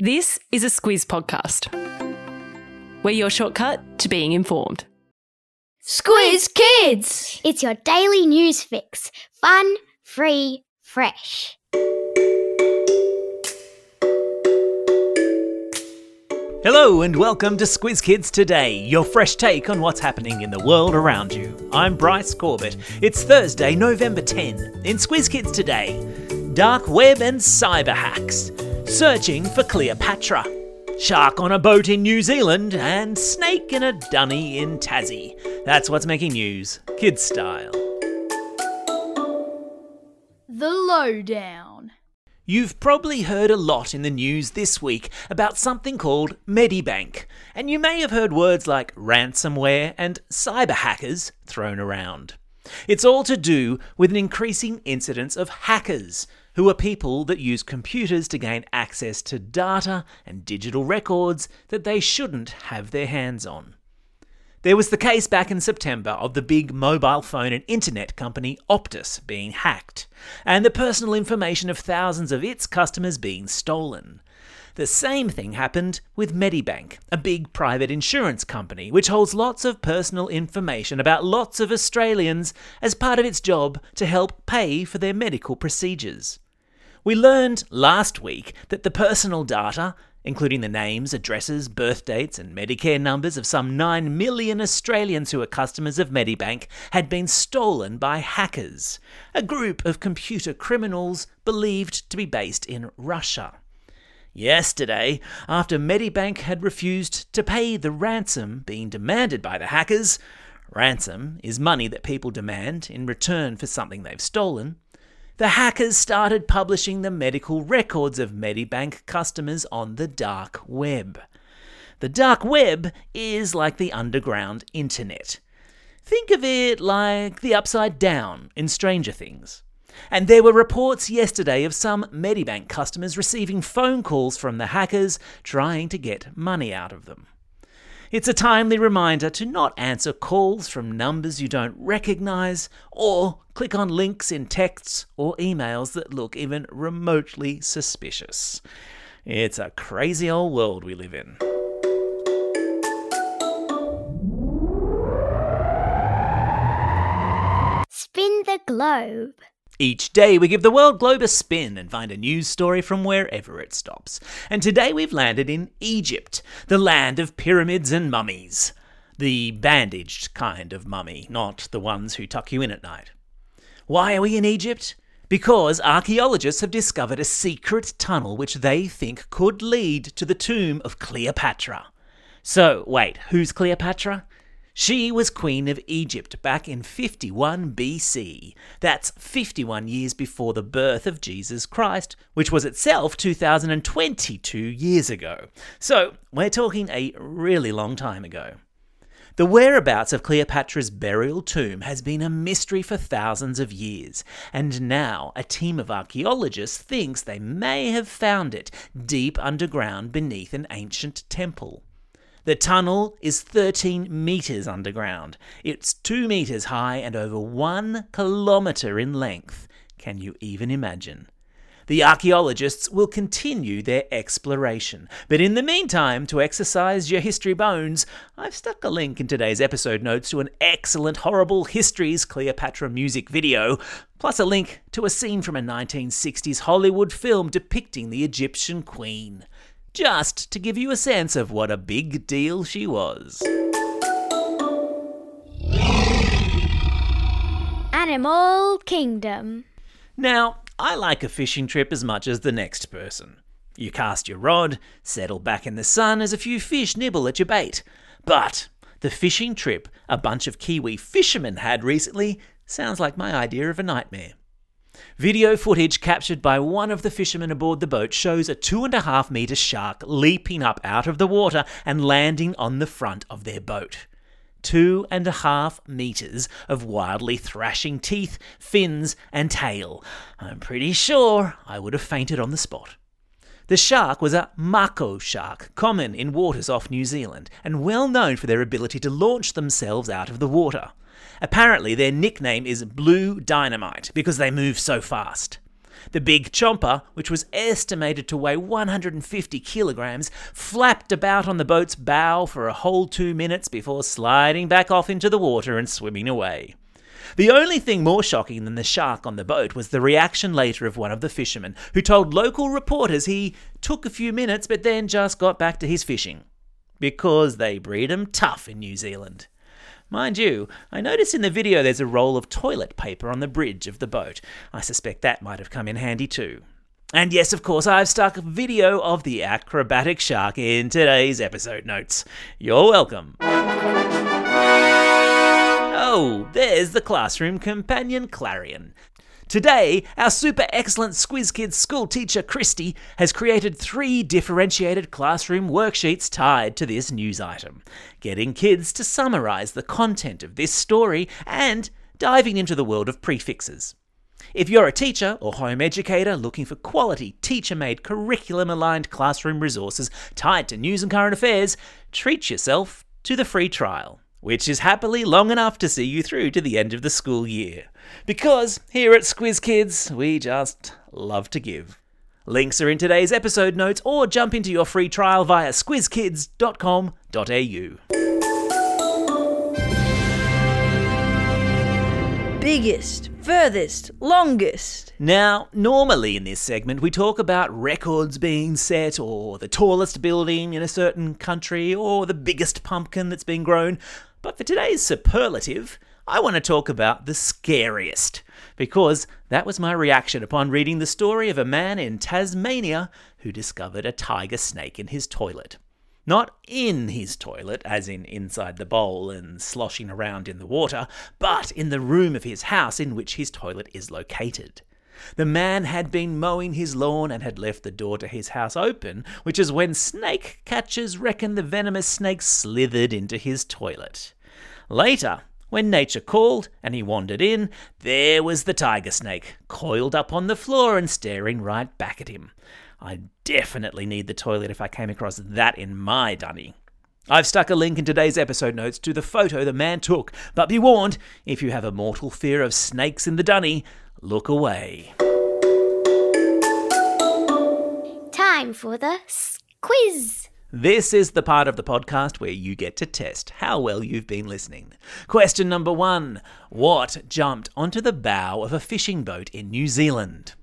This is a Squiz podcast. We're your shortcut to being informed. Squiz Kids! It's your daily news fix. Fun, free, fresh. Hello and welcome to Squiz Kids Today, your fresh take on what's happening in the world around you. I'm Bryce Corbett. It's Thursday, November 10. In Squiz Kids Today, dark web and cyber hacks, searching for Cleopatra, shark on a boat in New Zealand, and snake in a dunny in Tassie. That's what's making news, kids style. The Lowdown. You've probably heard a lot in the news this week about something called Medibank, and you may have heard words like ransomware and cyber hackers thrown around. It's all to do with an increasing incidence of hackers, who are people that use computers to gain access to data and digital records that they shouldn't have their hands on. There was the case back in September of the big mobile phone and internet company Optus being hacked, and the personal information of thousands of its customers being stolen. The same thing happened with Medibank, a big private insurance company which holds lots of personal information about lots of Australians as part of its job to help pay for their medical procedures. We learned last week that the personal data, including the names, addresses, birth dates, and Medicare numbers of some 9 million Australians who are customers of Medibank, had been stolen by hackers, a group of computer criminals believed to be based in Russia. Yesterday, after Medibank had refused to pay the ransom being demanded by the hackers, ransom is money that people demand in return for something they've stolen, the hackers started publishing the medical records of Medibank customers on the dark web. The dark web is like the underground internet. Think of it like the upside down in Stranger Things. And there were reports yesterday of some Medibank customers receiving phone calls from the hackers trying to get money out of them. It's a timely reminder to not answer calls from numbers you don't recognize or click on links in texts or emails that look even remotely suspicious. It's a crazy old world we live in. Spin the globe. Each day, we give the world globe a spin and find a news story from wherever it stops. And today, we've landed in Egypt, the land of pyramids and mummies. The bandaged kind of mummy, not the ones who tuck you in at night. Why are we in Egypt? Because archaeologists have discovered a secret tunnel which they think could lead to the tomb of Cleopatra. So, wait, who's Cleopatra? She was Queen of Egypt back in 51 BC. That's 51 years before the birth of Jesus Christ, which was itself 2022 years ago. So, we're talking a really long time ago. The whereabouts of Cleopatra's burial tomb has been a mystery for thousands of years, and now a team of archaeologists thinks they may have found it deep underground beneath an ancient temple. The tunnel is 13 metres underground. It's 2 metres high and over 1 kilometre in length. Can you even imagine? The archaeologists will continue their exploration. But in the meantime, to exercise your history bones, I've stuck a link in today's episode notes to an excellent Horrible Histories Cleopatra music video, plus a link to a scene from a 1960s Hollywood film depicting the Egyptian queen just to give you a sense of what a big deal she was. Animal Kingdom. Now, I like a fishing trip as much as the next person. You cast your rod, settle back in the sun as a few fish nibble at your bait. But the fishing trip a bunch of Kiwi fishermen had recently sounds like my idea of a nightmare. Video footage captured by one of the fishermen aboard the boat shows a two and a half metre shark leaping up out of the water and landing on the front of their boat. Two and a half metres of wildly thrashing teeth, fins, and tail. I'm pretty sure I would have fainted on the spot. The shark was a mako shark, common in waters off New Zealand, and well known for their ability to launch themselves out of the water. Apparently, their nickname is Blue Dynamite because they move so fast. The big chomper, which was estimated to weigh 150 kilograms, flapped about on the boat's bow for a whole two minutes before sliding back off into the water and swimming away. The only thing more shocking than the shark on the boat was the reaction later of one of the fishermen, who told local reporters he took a few minutes but then just got back to his fishing. Because they breed 'em tough in New Zealand. Mind you, I notice in the video there's a roll of toilet paper on the bridge of the boat. I suspect that might have come in handy too. And yes, of course, I've stuck a video of the acrobatic shark in today's episode notes. You're welcome. Oh, there's the classroom companion Clarion. Today, our super excellent Squiz Kids school teacher Christy has created three differentiated classroom worksheets tied to this news item, getting kids to summarise the content of this story and diving into the world of prefixes. If you're a teacher or home educator looking for quality teacher made curriculum aligned classroom resources tied to news and current affairs, treat yourself to the free trial which is happily long enough to see you through to the end of the school year. Because here at Squiz Kids, we just love to give. Links are in today's episode notes or jump into your free trial via squizkids.com.au. Biggest, furthest, longest. Now, normally in this segment, we talk about records being set, or the tallest building in a certain country, or the biggest pumpkin that's been grown. But for today's superlative, I want to talk about the scariest, because that was my reaction upon reading the story of a man in Tasmania who discovered a tiger snake in his toilet. Not in his toilet, as in inside the bowl and sloshing around in the water, but in the room of his house in which his toilet is located. The man had been mowing his lawn and had left the door to his house open, which is when snake catchers reckon the venomous snake slithered into his toilet. Later, when nature called and he wandered in, there was the tiger snake, coiled up on the floor and staring right back at him. I definitely need the toilet if I came across that in my dunny. I've stuck a link in today's episode notes to the photo the man took, but be warned if you have a mortal fear of snakes in the dunny, look away. Time for the quiz. This is the part of the podcast where you get to test how well you've been listening. Question number one What jumped onto the bow of a fishing boat in New Zealand?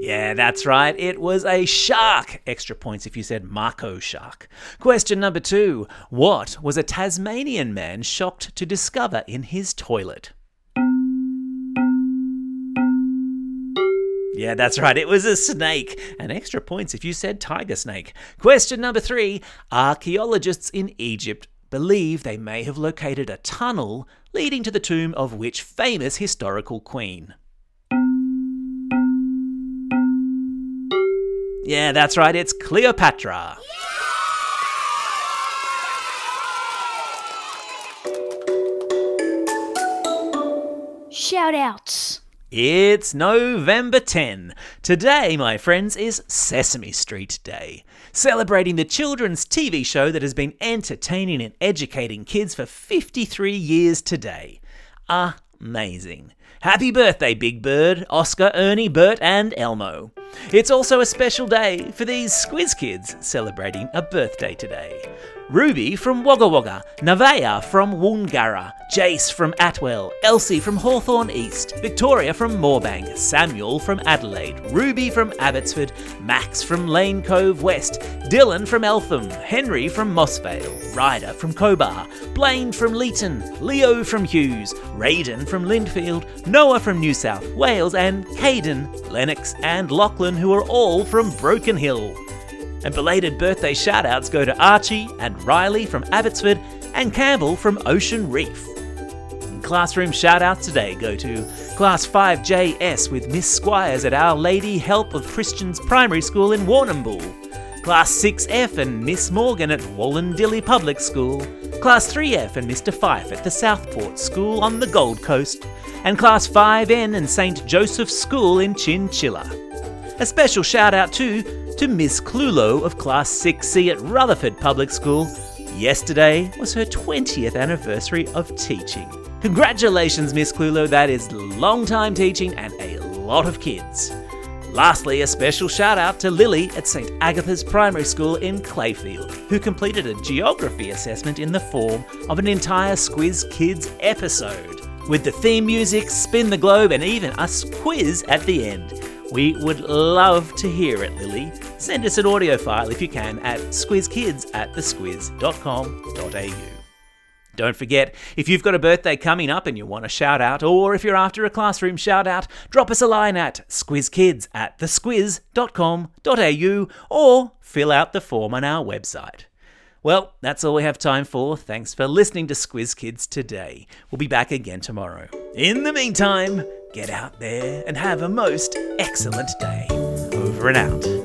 Yeah, that's right. It was a shark. Extra points if you said mako shark. Question number two What was a Tasmanian man shocked to discover in his toilet? Yeah, that's right. It was a snake. And extra points if you said tiger snake. Question number three Archaeologists in Egypt believe they may have located a tunnel leading to the tomb of which famous historical queen? Yeah, that's right, it's Cleopatra. Shout outs. It's November 10. Today, my friends, is Sesame Street Day, celebrating the children's TV show that has been entertaining and educating kids for 53 years today. Amazing. Happy birthday, Big Bird, Oscar, Ernie, Bert, and Elmo. It's also a special day for these Squiz kids celebrating a birthday today. Ruby from Wagga Wagga, Nevaeh from Woongarra, Jace from Atwell, Elsie from Hawthorn East, Victoria from Moorebank, Samuel from Adelaide, Ruby from Abbotsford, Max from Lane Cove West, Dylan from Eltham, Henry from Mossvale, Ryder from Cobar, Blaine from Leeton, Leo from Hughes, Raiden from Lindfield, Noah from New South Wales, and Caden, Lennox, and Lachlan, who are all from Broken Hill. And belated birthday shoutouts go to Archie and Riley from Abbotsford and Campbell from Ocean Reef. And classroom shoutouts today go to Class 5JS with Miss Squires at Our Lady Help of Christians Primary School in Warrnambool. Class 6F and Miss Morgan at Wollondilly Public School. Class 3F and Mr. Fife at the Southport School on the Gold Coast. And Class 5N and St. Joseph's School in Chinchilla. A special shout out too to Miss Clulo of Class 6C at Rutherford Public School. Yesterday was her 20th anniversary of teaching. Congratulations, Miss Clulo, that is long time teaching and a lot of kids. Lastly, a special shout out to Lily at St Agatha's Primary School in Clayfield, who completed a geography assessment in the form of an entire Squiz Kids episode, with the theme music, spin the globe, and even a quiz at the end. We would love to hear it, Lily. Send us an audio file if you can at squizkids at thesquiz.com.au. Don't forget, if you've got a birthday coming up and you want a shout out, or if you're after a classroom shout out, drop us a line at squizkids at thesquiz.com.au or fill out the form on our website. Well, that's all we have time for. Thanks for listening to Squiz Kids today. We'll be back again tomorrow. In the meantime, get out there and have a most excellent day. Over and out.